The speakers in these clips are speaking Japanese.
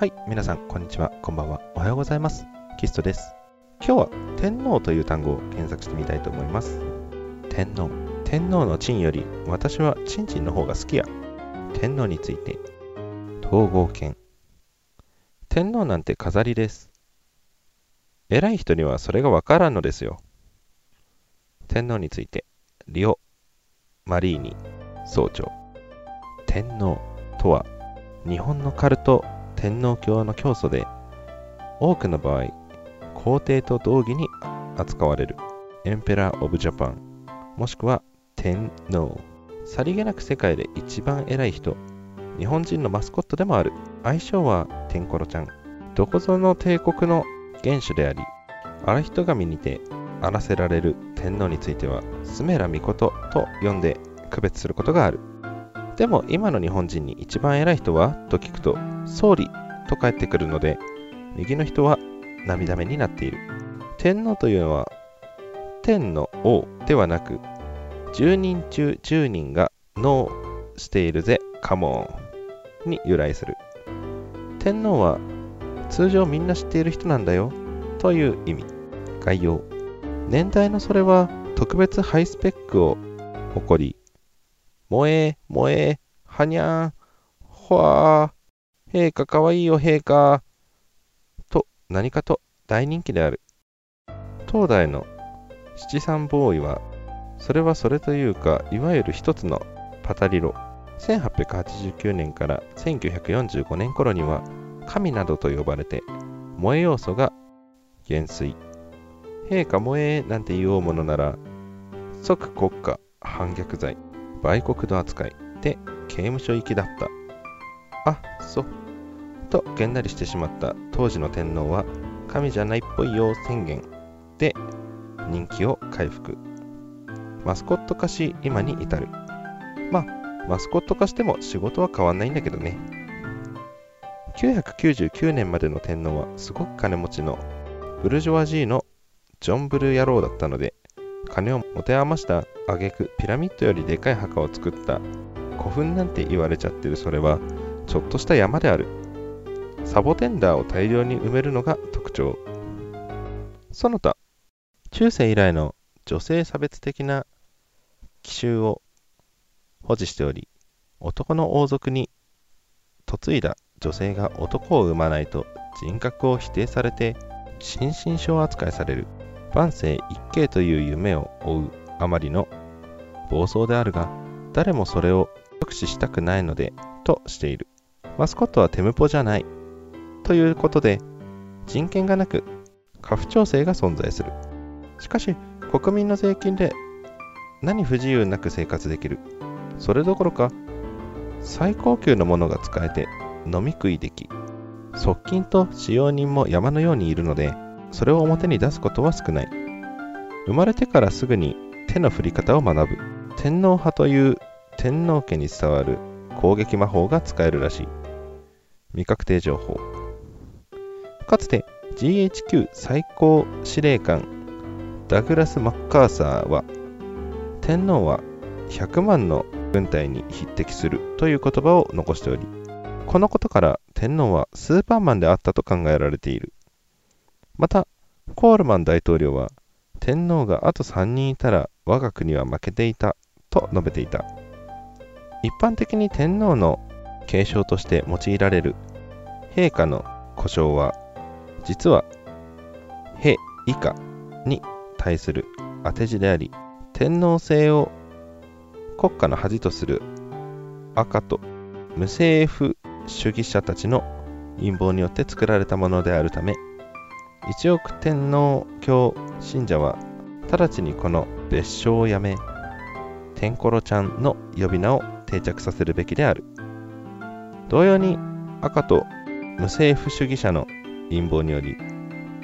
はい、皆さん、こんにちは、こんばんは、おはようございます。キストです。今日は天皇という単語を検索してみたいと思います。天皇。天皇の陳より、私は陳々の方が好きや。天皇について。統合権。天皇なんて飾りです。偉い人にはそれがわからんのですよ。天皇について。リオ・マリーニ総長。天皇とは、日本のカルト天皇教の教祖で多くの場合皇帝と同義に扱われる。 Emperor of Japan もしくは天皇。さりげなく世界で一番偉い人日本人のマスコットでもある。愛称は天コロちゃん。どこぞの帝国の元首であり現人神にて荒らせられる天皇についてはスメラミコトと呼んで区別することがある。でも今の日本人に一番偉い人はと聞くと総理と返ってくるので右の人は涙目になっている。天皇というのは天の王ではなく10人中10人がノーしているぜカモンに由来する。天皇は通常みんな知っている人なんだよという意味。概要。年代のそれは特別ハイスペックを誇り萌え、萌え、はにゃん、ほわー、陛下かわいいよ陛下、と何かと大人気である。当代の七三ボーイは、それはそれというか、いわゆる一つのパタリロ。1889年から1945年頃には、神などと呼ばれて、萌え要素が減衰。陛下萌えなんて言おうものなら、即国家反逆罪。売国の扱いで刑務所行きだった。あ、そう。とげんなりしてしまった当時の天皇は神じゃないっぽいよ宣言で人気を回復。マスコット化し今に至る。まあ、マスコット化しても仕事は変わんないんだけどね。999年までの天皇はすごく金持ちのブルジョワジーのジョンブル野郎だったので金を持て余した挙句ピラミッドよりでかい墓を作った。古墳なんて言われちゃってるそれはちょっとした山である。サボテンダーを大量に埋めるのが特徴。その他中世以来の女性差別的な奇襲を保持しており男の王族に嫁いだ女性が男を産まないと人格を否定されて心身症扱いされる。万世一系という夢を追うあまりの暴走であるが、誰もそれを直視したくないので、としている。マスコットはテムポじゃない。ということで、人権がなく、家父長制が存在する。しかし、国民の税金で何不自由なく生活できる。それどころか、最高級のものが使えて飲み食いでき、側近と使用人も山のようにいるので、それを表に出すことは少ない。生まれてからすぐに手の振り方を学ぶ。天皇派という天皇家に伝わる攻撃魔法が使えるらしい。未確定情報。かつて GHQ 最高司令官ダグラス・マッカーサーは天皇は100万の軍隊に匹敵するという言葉を残しており、このことから天皇はスーパーマンであったと考えられている。また、コールマン大統領は、天皇があと3人いたら我が国は負けていたと述べていた。一般的に天皇の継承として用いられる陛下の呼称は、実は、陛以下に対する当て字であり、天皇制を国家の恥とする赤と無政府主義者たちの陰謀によって作られたものであるため、一億天皇教信者は直ちにこの別称をやめ天コロちゃんの呼び名を定着させるべきである。同様に赤と無政府主義者の陰謀により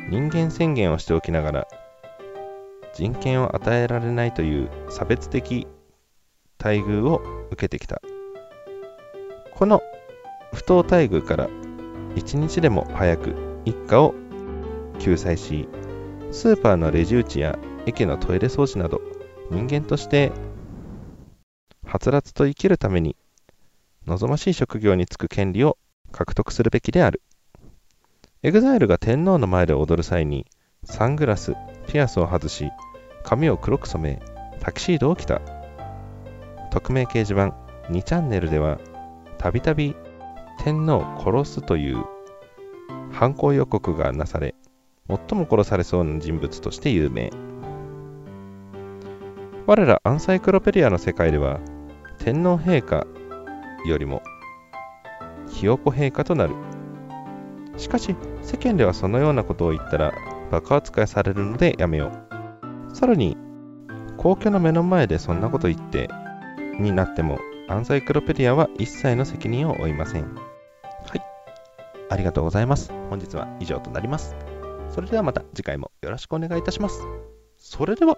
人間宣言をしておきながら人権を与えられないという差別的待遇を受けてきた。この不当待遇から一日でも早く一家を救済し、スーパーのレジ打ちや駅のトイレ掃除など、人間としてはつらつと生きるために望ましい職業に就く権利を獲得するべきである。エグザイルが天皇の前で踊る際にサングラス、ピアスを外し、髪を黒く染め、タキシードを着た。匿名掲示板2チャンネルでは、たびたび天皇殺すという犯行予告がなされ、最も殺されそうな人物として有名。我らアンサイクロペディアの世界では、天皇陛下よりも、ひよこ陛下となる。しかし、世間ではそのようなことを言ったら、バカ扱いされるのでやめよう。さらに、皇居の目の前でそんなこと言って、になっても、アンサイクロペディアは一切の責任を負いません。はい。ありがとうございます。本日は以上となります。それではまた次回もよろしくお願いいたします。それでは。